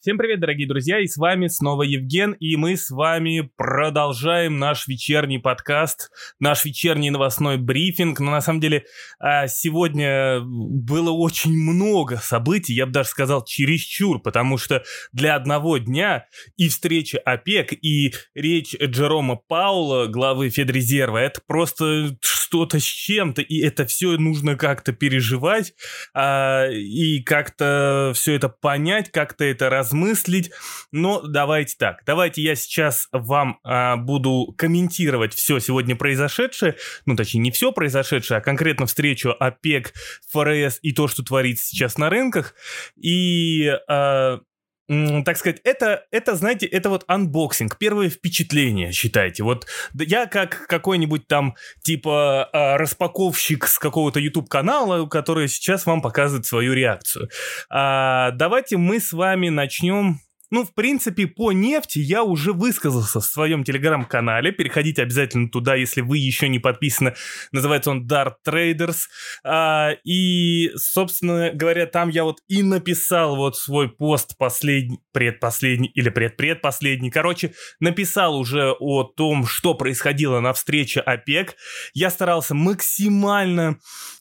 Всем привет, дорогие друзья, и с вами снова Евген, и мы с вами продолжаем наш вечерний подкаст, наш вечерний новостной брифинг. Но на самом деле а, сегодня было очень много событий, я бы даже сказал чересчур, потому что для одного дня и встреча ОПЕК, и речь Джерома Паула, главы Федрезерва, это просто что-то с чем-то, и это все нужно как-то переживать, а, и как-то все это понять, как-то это раз размыслить. Но давайте так, давайте я сейчас вам а, буду комментировать все сегодня произошедшее, ну точнее не все произошедшее, а конкретно встречу ОПЕК, ФРС и то, что творится сейчас на рынках. И а, так сказать, это, это, знаете, это вот unboxing, первое впечатление, считайте. Вот я как какой-нибудь там, типа, а, распаковщик с какого-то YouTube-канала, который сейчас вам показывает свою реакцию. А, давайте мы с вами начнем ну, в принципе, по нефти я уже высказался в своем телеграм-канале. Переходите обязательно туда, если вы еще не подписаны. Называется он Dart Traders. А, и, собственно говоря, там я вот и написал вот свой пост последний, предпоследний или предпредпоследний. Короче, написал уже о том, что происходило на встрече ОПЕК. Я старался максимально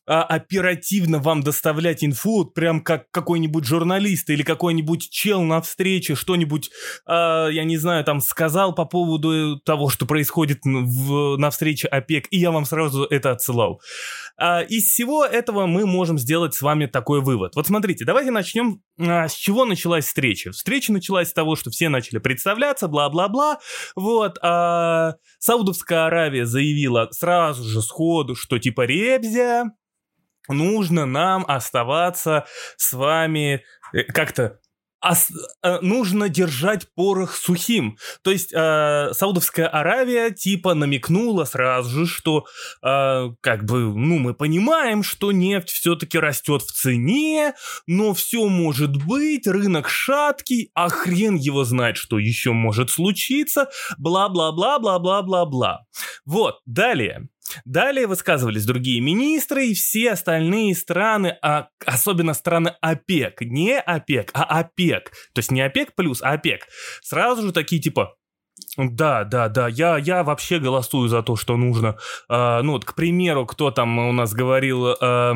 а, оперативно вам доставлять инфу, прям как какой-нибудь журналист или какой-нибудь чел на встрече что-нибудь, а, я не знаю, там сказал по поводу того, что происходит в, на встрече ОПЕК, и я вам сразу это отсылал. А, из всего этого мы можем сделать с вами такой вывод. Вот смотрите, давайте начнем а, с чего началась встреча. Встреча началась с того, что все начали представляться, бла-бла-бла. Вот, а Саудовская Аравия заявила сразу же сходу, что типа Ребзя, нужно нам оставаться с вами э, как-то ос- э, нужно держать порох сухим. То есть э, Саудовская Аравия типа намекнула сразу же, что э, как бы, ну, мы понимаем, что нефть все-таки растет в цене, но все может быть, рынок шаткий, а хрен его знает, что еще может случиться, бла-бла-бла-бла-бла-бла-бла. Вот, далее. Далее высказывались другие министры и все остальные страны, а особенно страны ОПЕК. Не ОПЕК, а ОПЕК. То есть не ОПЕК плюс, а ОПЕК. Сразу же такие типа, да, да, да, я, я вообще голосую за то, что нужно. Э, ну вот, к примеру, кто там у нас говорил... Э,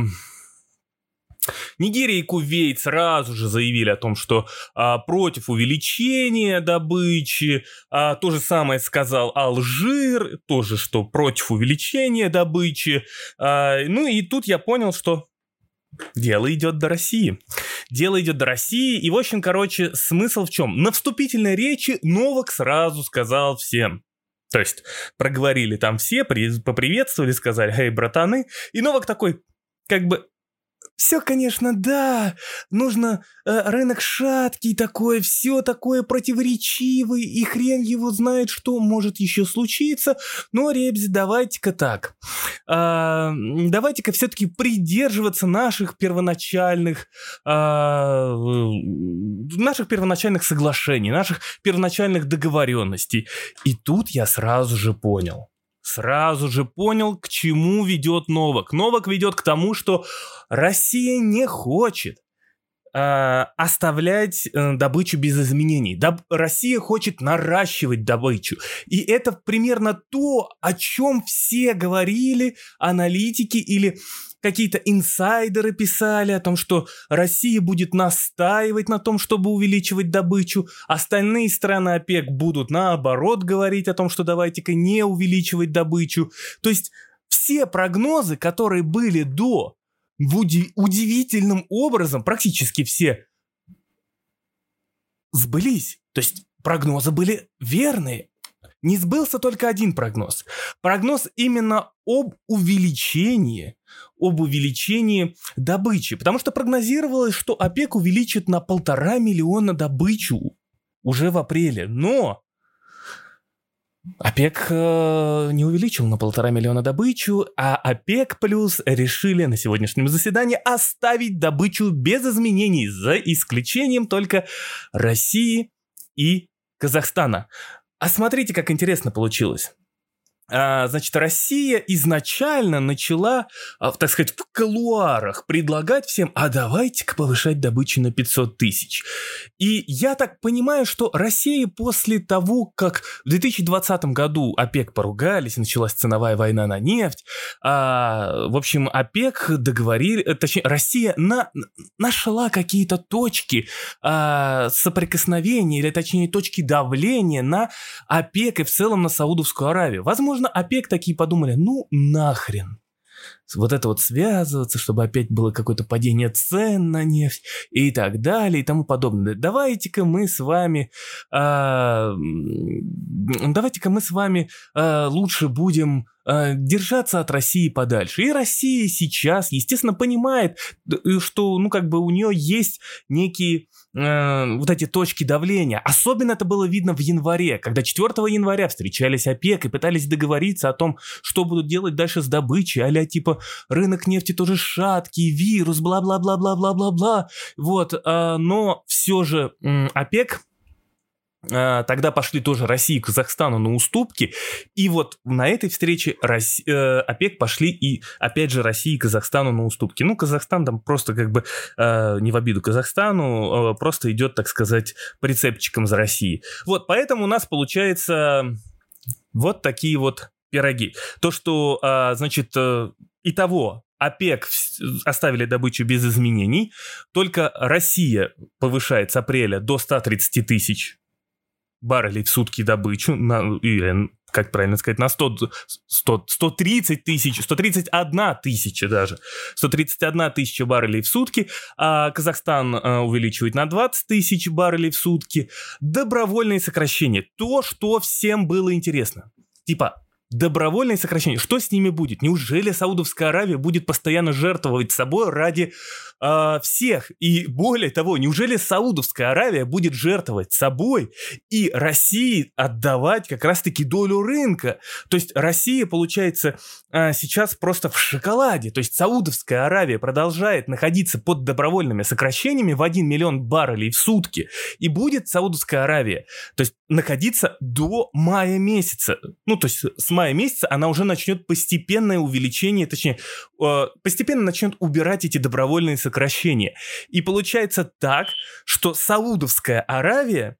Нигерия и Кувейт сразу же заявили о том, что а, против увеличения добычи. А, то же самое сказал Алжир, тоже что против увеличения добычи. А, ну и тут я понял, что Дело идет до России. Дело идет до России, и, в общем, короче, смысл в чем? На вступительной речи Новак сразу сказал всем. То есть, проговорили там все, поприветствовали, сказали, эй, братаны. И Новак такой, как бы, все, конечно, да, нужно э, рынок шаткий такой, все такое противоречивый, и хрен его знает, что может еще случиться. Но, Ребзи, давайте-ка так. Э, давайте-ка все-таки придерживаться наших первоначальных, э, наших первоначальных соглашений, наших первоначальных договоренностей. И тут я сразу же понял сразу же понял, к чему ведет Новак. Новак ведет к тому, что Россия не хочет оставлять э, добычу без изменений. Доб- Россия хочет наращивать добычу. И это примерно то, о чем все говорили аналитики или какие-то инсайдеры писали о том, что Россия будет настаивать на том, чтобы увеличивать добычу, остальные страны ОПЕК будут наоборот говорить о том, что давайте-ка не увеличивать добычу. То есть все прогнозы, которые были до, удивительным образом, практически все, сбылись. То есть прогнозы были верные. Не сбылся только один прогноз. Прогноз именно об увеличении, об увеличении добычи. Потому что прогнозировалось, что ОПЕК увеличит на полтора миллиона добычу уже в апреле. Но ОПЕК э, не увеличил на полтора миллиона добычу, а ОПЕК плюс решили на сегодняшнем заседании оставить добычу без изменений, за исключением только России и Казахстана. А смотрите, как интересно получилось. А, значит, Россия изначально начала, а, так сказать, в колуарах предлагать всем, а давайте-ка повышать добычу на 500 тысяч. И я так понимаю, что Россия после того, как в 2020 году ОПЕК поругались, началась ценовая война на нефть, а, в общем, ОПЕК договорили, э, точнее, Россия на, нашла какие-то точки а, соприкосновения, или точнее точки давления на ОПЕК и в целом на Саудовскую Аравию. Возможно, возможно, ОПЕК такие подумали, ну нахрен. Вот это вот связываться, чтобы опять было какое-то падение цен на нефть и так далее и тому подобное. Давайте-ка мы с вами, э, давайте-ка мы с вами э, лучше будем э, держаться от России подальше. И Россия сейчас, естественно, понимает, что, ну, как бы у нее есть некие э, вот эти точки давления. Особенно это было видно в январе, когда 4 января встречались ОПЕК и пытались договориться о том, что будут делать дальше с добычей, а типа рынок нефти тоже шаткий, вирус, бла-бла-бла-бла-бла-бла-бла. Вот, э, но все же э, ОПЕК Тогда пошли тоже Россия и Казахстану на уступки. И вот на этой встрече э, ОПЕК пошли и опять же Россия и Казахстану на уступки. Ну, Казахстан там просто как бы э, не в обиду Казахстану, э, просто идет, так сказать, прицепчиком за Россией. Вот, поэтому у нас получается вот такие вот пироги. То, что, значит, э, Итого, ОПЕК оставили добычу без изменений, только Россия повышает с апреля до 130 тысяч баррелей в сутки добычу, на, и, как правильно сказать, на 100, 100, 130 тысяч, 131 тысяча даже, 131 тысяча баррелей в сутки, а Казахстан а, увеличивает на 20 тысяч баррелей в сутки. Добровольные сокращения, то, что всем было интересно. Типа, Добровольное сокращение. Что с ними будет? Неужели Саудовская Аравия будет постоянно жертвовать собой ради э, всех? И более того, неужели Саудовская Аравия будет жертвовать собой и России отдавать как раз-таки долю рынка? То есть Россия, получается, э, сейчас просто в шоколаде. То есть Саудовская Аравия продолжает находиться под добровольными сокращениями в 1 миллион баррелей в сутки. И будет Саудовская Аравия, то есть находиться до мая месяца. Ну, то есть с мая месяца она уже начнет постепенное увеличение, точнее, э, постепенно начнет убирать эти добровольные сокращения. И получается так, что Саудовская Аравия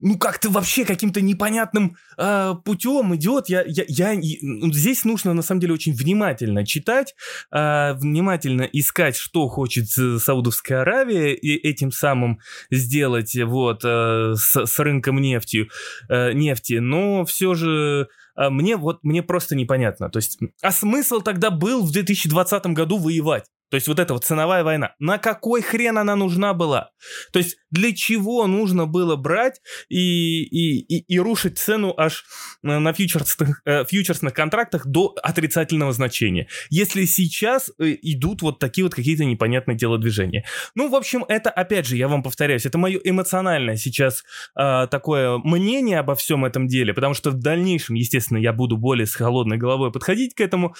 ну как-то вообще каким-то непонятным э, путем идет. Я, я, я, ну, здесь нужно на самом деле очень внимательно читать, э, внимательно искать, что хочет Саудовская Аравия, и этим самым сделать вот э, с, с рынком нефтью, э, нефти. Но все же э, мне вот мне просто непонятно. То есть, а смысл тогда был в 2020 году воевать? То есть вот эта вот ценовая война. На какой хрен она нужна была? То есть для чего нужно было брать и, и, и, и рушить цену аж э, на фьючерсных, э, фьючерсных контрактах до отрицательного значения? Если сейчас э, идут вот такие вот какие-то непонятные телодвижения. Ну, в общем, это, опять же, я вам повторяюсь, это мое эмоциональное сейчас э, такое мнение обо всем этом деле, потому что в дальнейшем, естественно, я буду более с холодной головой подходить к этому,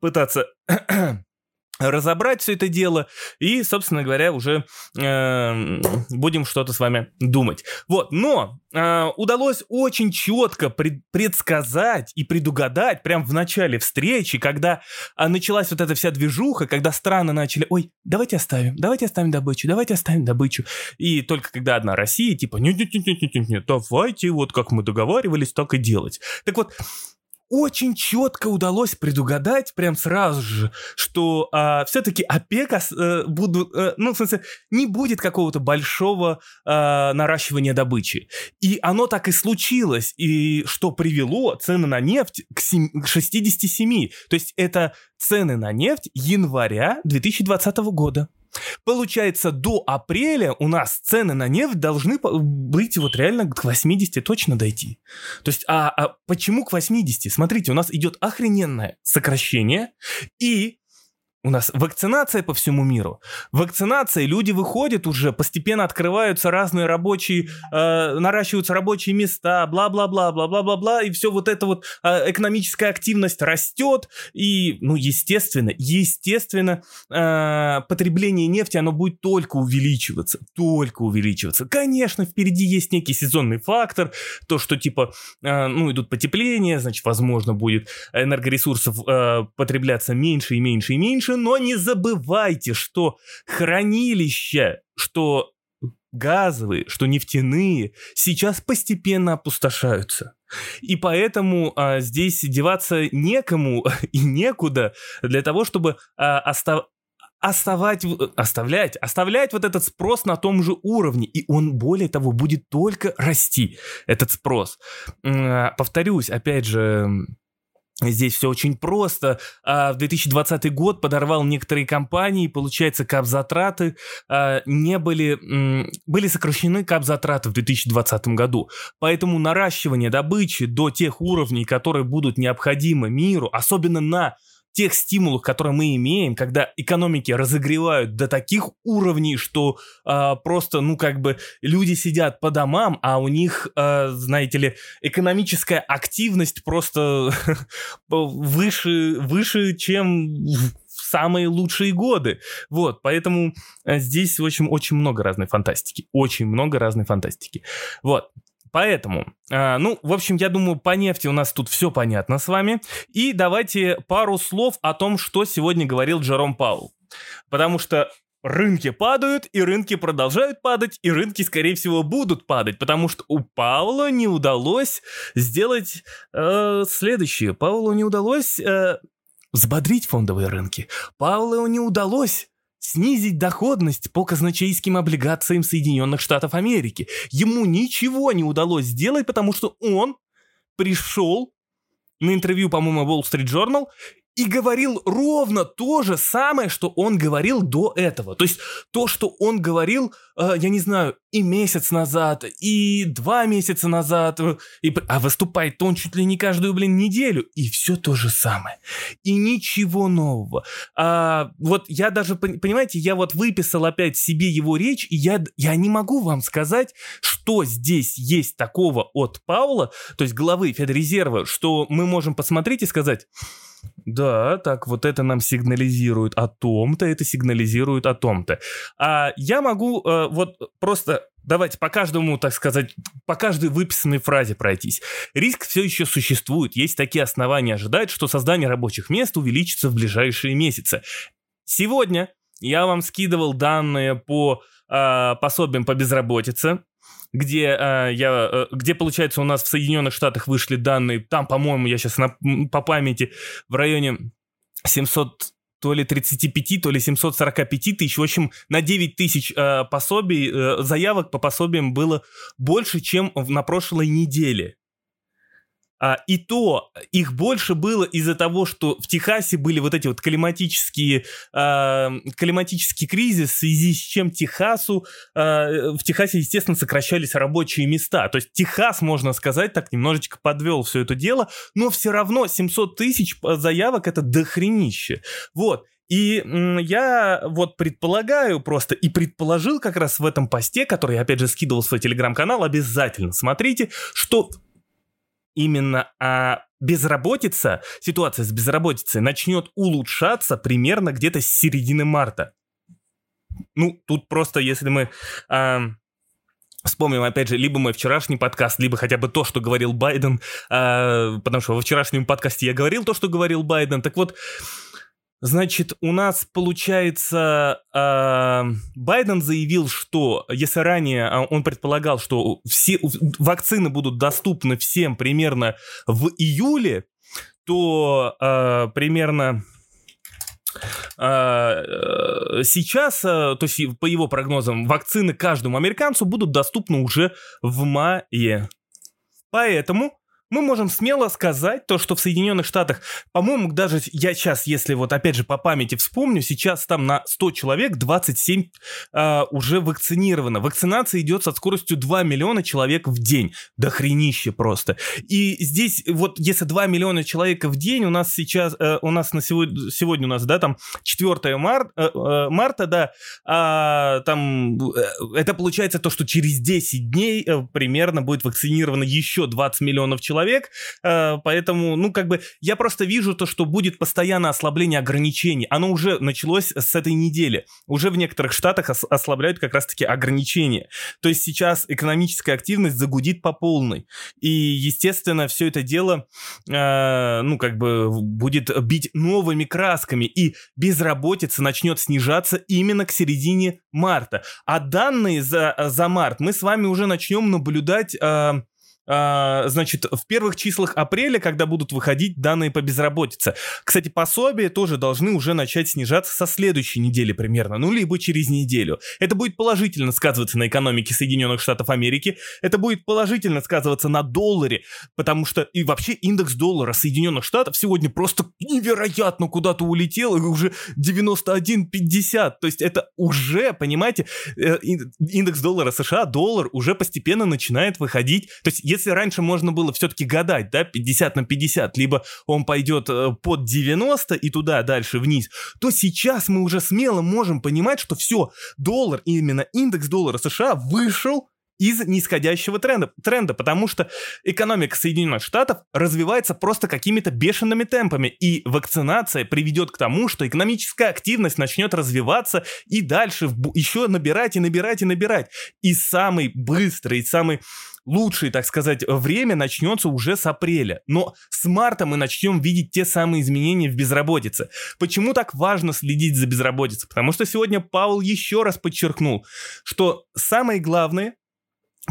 пытаться разобрать все это дело и, собственно говоря, уже э, будем что-то с вами думать. Вот, но э, удалось очень четко пред, предсказать и предугадать прямо в начале встречи, когда э, началась вот эта вся движуха, когда страны начали, ой, давайте оставим, давайте оставим добычу, давайте оставим добычу. И только когда одна Россия, типа, нет-нет-нет-нет-нет, давайте вот как мы договаривались, так и делать. Так вот, очень четко удалось предугадать прям сразу же, что а, все-таки ОПЕК а, будут, а, ну, в смысле, не будет какого-то большого а, наращивания добычи. И оно так и случилось, и что привело цены на нефть к, 7, к 67. То есть это цены на нефть января 2020 года. Получается, до апреля у нас цены на нефть должны быть вот реально к 80 точно дойти. То есть, а, а почему к 80? Смотрите, у нас идет охрененное сокращение, и у нас вакцинация по всему миру. Вакцинация, люди выходят уже, постепенно открываются разные рабочие, э, наращиваются рабочие места, бла-бла-бла, бла-бла-бла-бла, и все вот это вот э, экономическая активность растет, и, ну, естественно, естественно, э, потребление нефти, оно будет только увеличиваться, только увеличиваться. Конечно, впереди есть некий сезонный фактор, то, что типа, э, ну, идут потепления, значит, возможно, будет энергоресурсов э, потребляться меньше и меньше и меньше, но не забывайте, что хранилища, что газовые, что нефтяные, сейчас постепенно опустошаются. И поэтому а, здесь деваться некому и некуда для того, чтобы а, остав оставать, оставлять, оставлять вот этот спрос на том же уровне, и он, более того, будет только расти, этот спрос. А, повторюсь, опять же, Здесь все очень просто. А, в 2020 год подорвал некоторые компании, получается, кап-затраты а, не были, были сокращены кап-затраты в 2020 году. Поэтому наращивание добычи до тех уровней, которые будут необходимы миру, особенно на тех стимулах, которые мы имеем, когда экономики разогревают до таких уровней, что э, просто, ну, как бы люди сидят по домам, а у них, э, знаете ли, экономическая активность просто выше, выше, чем самые лучшие годы. Вот, поэтому э, здесь, в общем, очень много разной фантастики. Очень много разной фантастики. Вот. Поэтому, э, ну, в общем, я думаю, по нефти у нас тут все понятно с вами. И давайте пару слов о том, что сегодня говорил Джером Паул. Потому что рынки падают, и рынки продолжают падать, и рынки, скорее всего, будут падать, потому что у Паула не удалось сделать э, следующее. Паулу не удалось э, взбодрить фондовые рынки. Паулу не удалось снизить доходность по казначейским облигациям Соединенных Штатов Америки. Ему ничего не удалось сделать, потому что он пришел на интервью, по-моему, Wall Street Journal и говорил ровно то же самое, что он говорил до этого. То есть то, что он говорил, э, я не знаю, и месяц назад, и два месяца назад, и, а выступает он чуть ли не каждую, блин, неделю, и все то же самое. И ничего нового. А, вот я даже, понимаете, я вот выписал опять себе его речь, и я, я не могу вам сказать, что здесь есть такого от Паула, то есть главы Федрезерва, что мы можем посмотреть и сказать... Да, так вот это нам сигнализирует о том-то, это сигнализирует о том-то. А я могу э, вот просто давайте по каждому, так сказать, по каждой выписанной фразе пройтись. Риск все еще существует. Есть такие основания ожидать, что создание рабочих мест увеличится в ближайшие месяцы. Сегодня я вам скидывал данные по э, пособиям по безработице где э, я, э, где получается у нас в Соединенных Штатах вышли данные, там, по-моему, я сейчас на, по памяти в районе 700 то ли 35, то ли 745 тысяч. В общем, на 9 тысяч э, пособий, э, заявок по пособиям было больше, чем на прошлой неделе. А, и то их больше было из-за того, что в Техасе были вот эти вот климатические, а, климатический кризис, в связи с чем Техасу, а, в Техасе, естественно, сокращались рабочие места. То есть Техас, можно сказать, так немножечко подвел все это дело, но все равно 700 тысяч заявок это дохренище. Вот. И я вот предполагаю просто и предположил как раз в этом посте, который опять же скидывал в свой телеграм-канал, обязательно смотрите, что именно а, безработица, ситуация с безработицей начнет улучшаться примерно где-то с середины марта. Ну, тут просто, если мы а, вспомним, опять же, либо мой вчерашний подкаст, либо хотя бы то, что говорил Байден, а, потому что во вчерашнем подкасте я говорил то, что говорил Байден. Так вот, Значит, у нас получается, э, Байден заявил, что если ранее а, он предполагал, что все вакцины будут доступны всем примерно в июле, то э, примерно сейчас, то есть по его прогнозам, вакцины каждому американцу будут доступны уже в мае. Поэтому мы можем смело сказать то, что в Соединенных Штатах, по-моему, даже я сейчас, если вот опять же по памяти вспомню, сейчас там на 100 человек 27 э, уже вакцинировано. Вакцинация идет со скоростью 2 миллиона человек в день. До хренище просто. И здесь вот если 2 миллиона человек в день, у нас сейчас, э, у нас на сегодня, сегодня у нас, да, там 4 мар, э, э, марта, да, а, там э, это получается то, что через 10 дней э, примерно будет вакцинировано еще 20 миллионов человек, э, поэтому, ну, как бы, я просто вижу то, что будет постоянно ослабление ограничений. Оно уже началось с этой недели. Уже в некоторых штатах ос- ослабляют как раз-таки ограничения. То есть сейчас экономическая активность загудит по полной. И, естественно, все это дело, э, ну, как бы, будет бить новыми красками. И безработица начнет снижаться именно к середине марта. А данные за, за март мы с вами уже начнем наблюдать... Э, значит, в первых числах апреля, когда будут выходить данные по безработице. Кстати, пособия тоже должны уже начать снижаться со следующей недели примерно, ну, либо через неделю. Это будет положительно сказываться на экономике Соединенных Штатов Америки, это будет положительно сказываться на долларе, потому что и вообще индекс доллара Соединенных Штатов сегодня просто невероятно куда-то улетел, и уже 91,50, то есть это уже, понимаете, э, индекс доллара США, доллар уже постепенно начинает выходить, то есть если раньше можно было все-таки гадать, да, 50 на 50, либо он пойдет э, под 90 и туда дальше вниз, то сейчас мы уже смело можем понимать, что все, доллар, именно индекс доллара США вышел из нисходящего тренда, тренда, потому что экономика Соединенных Штатов развивается просто какими-то бешеными темпами, и вакцинация приведет к тому, что экономическая активность начнет развиваться и дальше еще набирать и набирать и набирать. И самый быстрый, и самый лучшее, так сказать, время начнется уже с апреля. Но с марта мы начнем видеть те самые изменения в безработице. Почему так важно следить за безработицей? Потому что сегодня Паул еще раз подчеркнул, что самое главное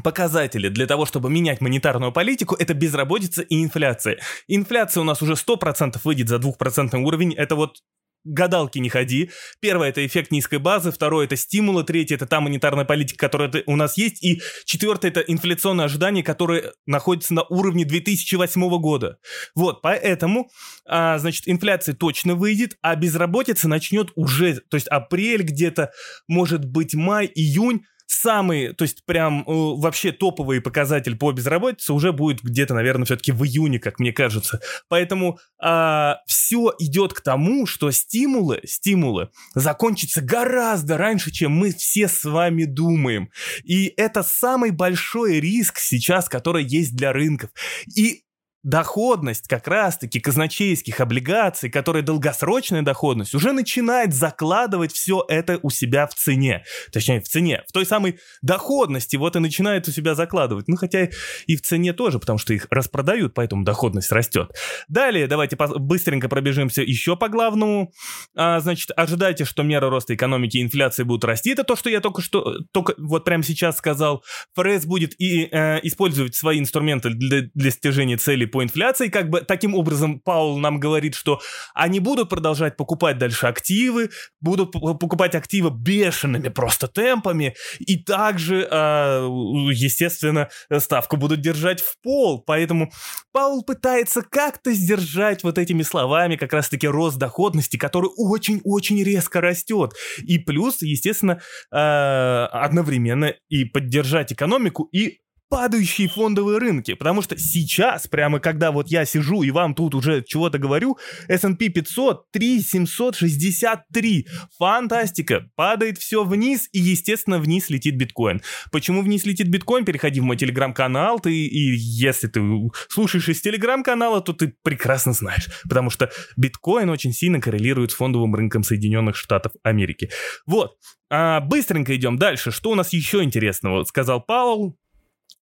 показатели для того, чтобы менять монетарную политику, это безработица и инфляция. Инфляция у нас уже 100% выйдет за 2% уровень, это вот гадалки не ходи. Первое это эффект низкой базы, второе это стимулы, третье это та монетарная политика, которая у нас есть, и четвертое это инфляционные ожидания, которые находятся на уровне 2008 года. Вот, поэтому, а, значит, инфляция точно выйдет, а безработица начнет уже, то есть апрель где-то, может быть май, июнь, самый, то есть прям э, вообще топовый показатель по безработице уже будет где-то, наверное, все-таки в июне, как мне кажется. Поэтому э, а, все идет к тому, что стимулы, стимулы закончатся гораздо раньше, чем мы все с вами думаем. И это самый большой риск сейчас, который есть для рынков. И доходность как раз-таки казначейских облигаций, которая долгосрочная доходность, уже начинает закладывать все это у себя в цене. Точнее, в цене, в той самой доходности вот и начинает у себя закладывать. Ну, хотя и в цене тоже, потому что их распродают, поэтому доходность растет. Далее давайте быстренько пробежимся еще по главному. А, значит, ожидайте, что меры роста экономики и инфляции будут расти. Это то, что я только что, только вот прямо сейчас сказал. ФРС будет и э, использовать свои инструменты для, для достижения целей по инфляции. Как бы таким образом Паул нам говорит, что они будут продолжать покупать дальше активы, будут покупать активы бешеными просто темпами, и также, а, естественно, ставку будут держать в пол. Поэтому Паул пытается как-то сдержать вот этими словами как раз-таки рост доходности, который очень-очень резко растет. И плюс, естественно, а, одновременно и поддержать экономику и падающие фондовые рынки, потому что сейчас, прямо когда вот я сижу и вам тут уже чего-то говорю, S&P 500 3763, фантастика, падает все вниз и, естественно, вниз летит биткоин. Почему вниз летит биткоин? Переходи в мой телеграм-канал, ты, и если ты слушаешь из телеграм-канала, то ты прекрасно знаешь, потому что биткоин очень сильно коррелирует с фондовым рынком Соединенных Штатов Америки. Вот, а, быстренько идем дальше. Что у нас еще интересного? Сказал Пауэлл,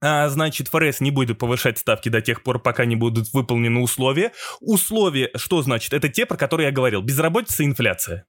а, значит, ФРС не будет повышать ставки до тех пор, пока не будут выполнены условия. Условия, что значит? Это те, про которые я говорил. Безработица и инфляция.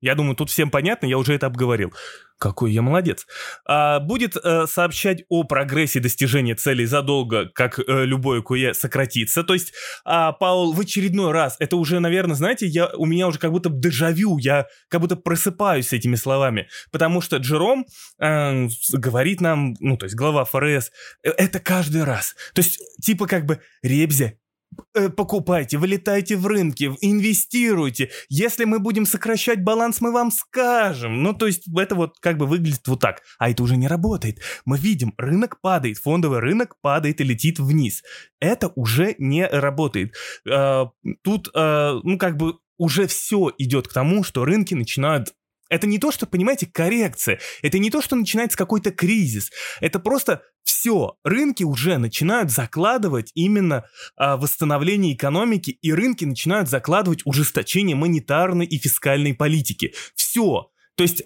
Я думаю, тут всем понятно, я уже это обговорил. Какой я молодец. А, будет э, сообщать о прогрессе достижения целей задолго, как э, любое КУЕ сократится. То есть, а, Паул в очередной раз, это уже, наверное, знаете, я, у меня уже как будто дежавю, я как будто просыпаюсь с этими словами. Потому что Джером э, говорит нам, ну, то есть глава ФРС, э, это каждый раз. То есть, типа как бы, Ребзя, покупайте, вылетайте в рынки, инвестируйте. Если мы будем сокращать баланс, мы вам скажем. Ну, то есть это вот как бы выглядит вот так. А это уже не работает. Мы видим, рынок падает, фондовый рынок падает и летит вниз. Это уже не работает. Э, тут, э, ну, как бы уже все идет к тому, что рынки начинают это не то, что, понимаете, коррекция. Это не то, что начинается какой-то кризис. Это просто все. Рынки уже начинают закладывать именно а, восстановление экономики, и рынки начинают закладывать ужесточение монетарной и фискальной политики. Все. То есть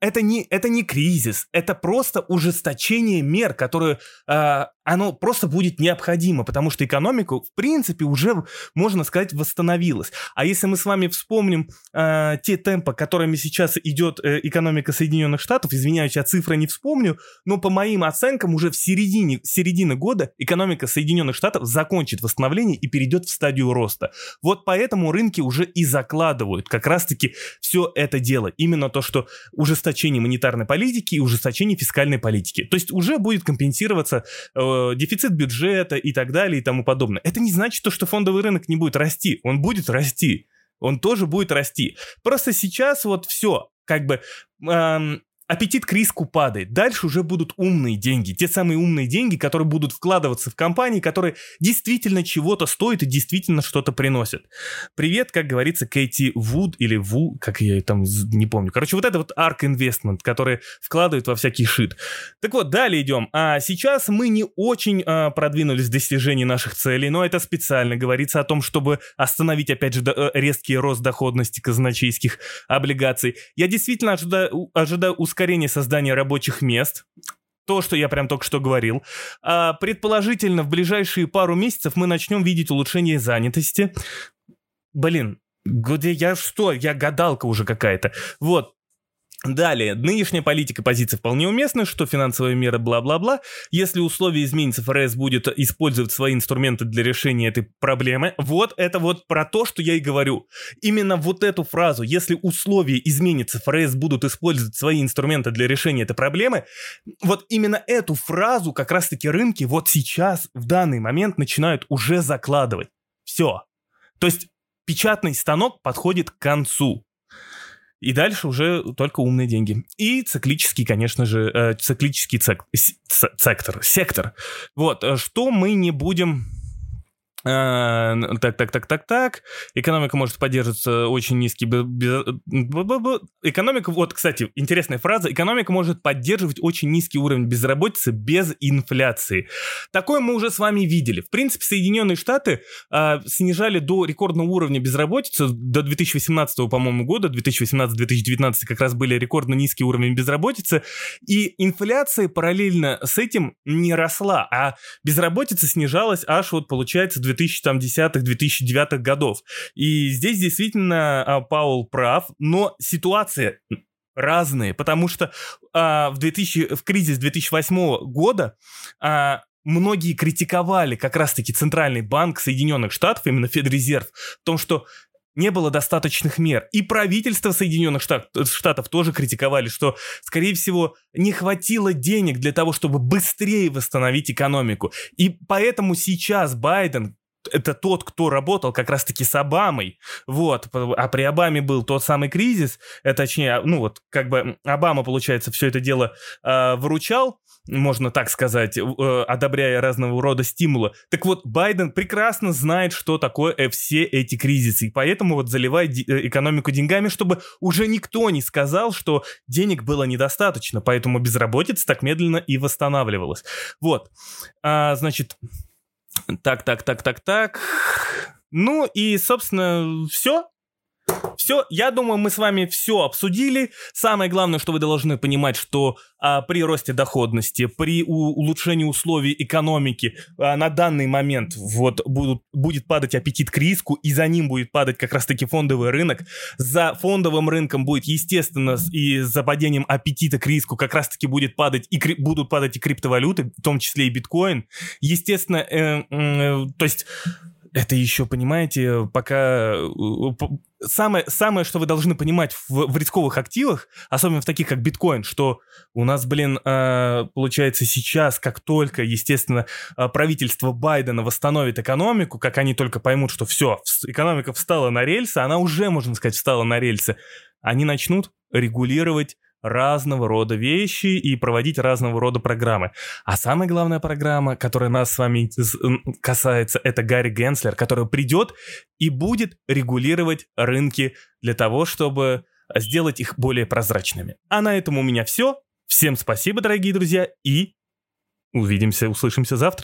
это не, это не кризис, это просто ужесточение мер, которые э, оно просто будет необходимо, потому что экономика, в принципе, уже, можно сказать, восстановилась. А если мы с вами вспомним э, те темпы, которыми сейчас идет э, экономика Соединенных Штатов, извиняюсь, я цифры не вспомню, но по моим оценкам уже в середине, середины года экономика Соединенных Штатов закончит восстановление и перейдет в стадию роста. Вот поэтому рынки уже и закладывают как раз-таки все это дело. Именно то, что ужесточение монетарной политики и ужесточение фискальной политики. То есть уже будет компенсироваться э, Э, дефицит бюджета и так далее и тому подобное. Это не значит то, что фондовый рынок не будет расти. Он будет расти. Он тоже будет расти. Просто сейчас вот все, как бы эм, аппетит к риску падает. Дальше уже будут умные деньги. Те самые умные деньги, которые будут вкладываться в компании, которые действительно чего-то стоят и действительно что-то приносят. Привет, как говорится, Кэти Вуд или Ву, как я там не помню. Короче, вот это вот ARK Investment, который вкладывает во всякий шит. Так вот, далее идем. А сейчас мы не очень а, продвинулись в достижении наших целей, но это специально говорится о том, чтобы остановить, опять же, э, резкий рост доходности казначейских облигаций. Я действительно ожидаю, ожидаю ускорение создания рабочих мест, то, что я прям только что говорил. А, предположительно, в ближайшие пару месяцев мы начнем видеть улучшение занятости. Блин, где я что? Я гадалка уже какая-то. Вот, Далее, нынешняя политика позиции вполне уместна, что финансовые меры бла-бла-бла. Если условия изменятся, ФРС будет использовать свои инструменты для решения этой проблемы. Вот это вот про то, что я и говорю. Именно вот эту фразу, если условия изменятся, ФРС будут использовать свои инструменты для решения этой проблемы, вот именно эту фразу как раз-таки рынки вот сейчас, в данный момент начинают уже закладывать. Все. То есть печатный станок подходит к концу. И дальше уже только умные деньги. И циклический, конечно же, э, циклический цек, сектор, сектор. Вот, э, что мы не будем так, так, так, так, так. Экономика может поддерживаться очень низкий... Экономика, вот, кстати, интересная фраза. Экономика может поддерживать очень низкий уровень безработицы без инфляции. Такое мы уже с вами видели. В принципе, Соединенные Штаты а, снижали до рекордного уровня безработицы до 2018, по-моему, года. 2018-2019 как раз были рекордно низкий уровень безработицы. И инфляция параллельно с этим не росла, а безработица снижалась аж вот, получается, 2010-2009 годов. И здесь действительно а, Паул прав, но ситуация разные, потому что а, в, 2000, в кризис 2008 года а, многие критиковали как раз-таки Центральный банк Соединенных Штатов, именно Федрезерв, в том, что не было достаточных мер. И правительство Соединенных Штатов, тоже критиковали, что, скорее всего, не хватило денег для того, чтобы быстрее восстановить экономику. И поэтому сейчас Байден это тот, кто работал как раз-таки с Обамой, вот, а при Обаме был тот самый кризис, э, точнее, ну вот, как бы Обама, получается, все это дело э, выручал, можно так сказать, э, одобряя разного рода стимулы. Так вот, Байден прекрасно знает, что такое э, все эти кризисы, и поэтому вот заливает э, экономику деньгами, чтобы уже никто не сказал, что денег было недостаточно, поэтому безработица так медленно и восстанавливалась. Вот, а, значит, так, так, так, так, так. Ну и, собственно, все. Все, я думаю, мы с вами все обсудили. Самое главное, что вы должны понимать, что а, при росте доходности, при у, улучшении условий экономики а, на данный момент вот будут, будет падать аппетит к риску, и за ним будет падать как раз-таки фондовый рынок. За фондовым рынком будет, естественно, и за падением аппетита к риску как раз-таки будет падать и будут падать и криптовалюты, в том числе и биткоин. Естественно, э, э, то есть это еще, понимаете, пока... Э, самое, самое, что вы должны понимать в, в рисковых активах, особенно в таких, как биткоин, что у нас, блин, э, получается сейчас, как только, естественно, э, правительство Байдена восстановит экономику, как они только поймут, что все, экономика встала на рельсы, она уже, можно сказать, встала на рельсы, они начнут регулировать разного рода вещи и проводить разного рода программы. А самая главная программа, которая нас с вами касается, это Гарри Генслер, который придет и будет регулировать рынки для того, чтобы сделать их более прозрачными. А на этом у меня все. Всем спасибо, дорогие друзья, и увидимся, услышимся завтра.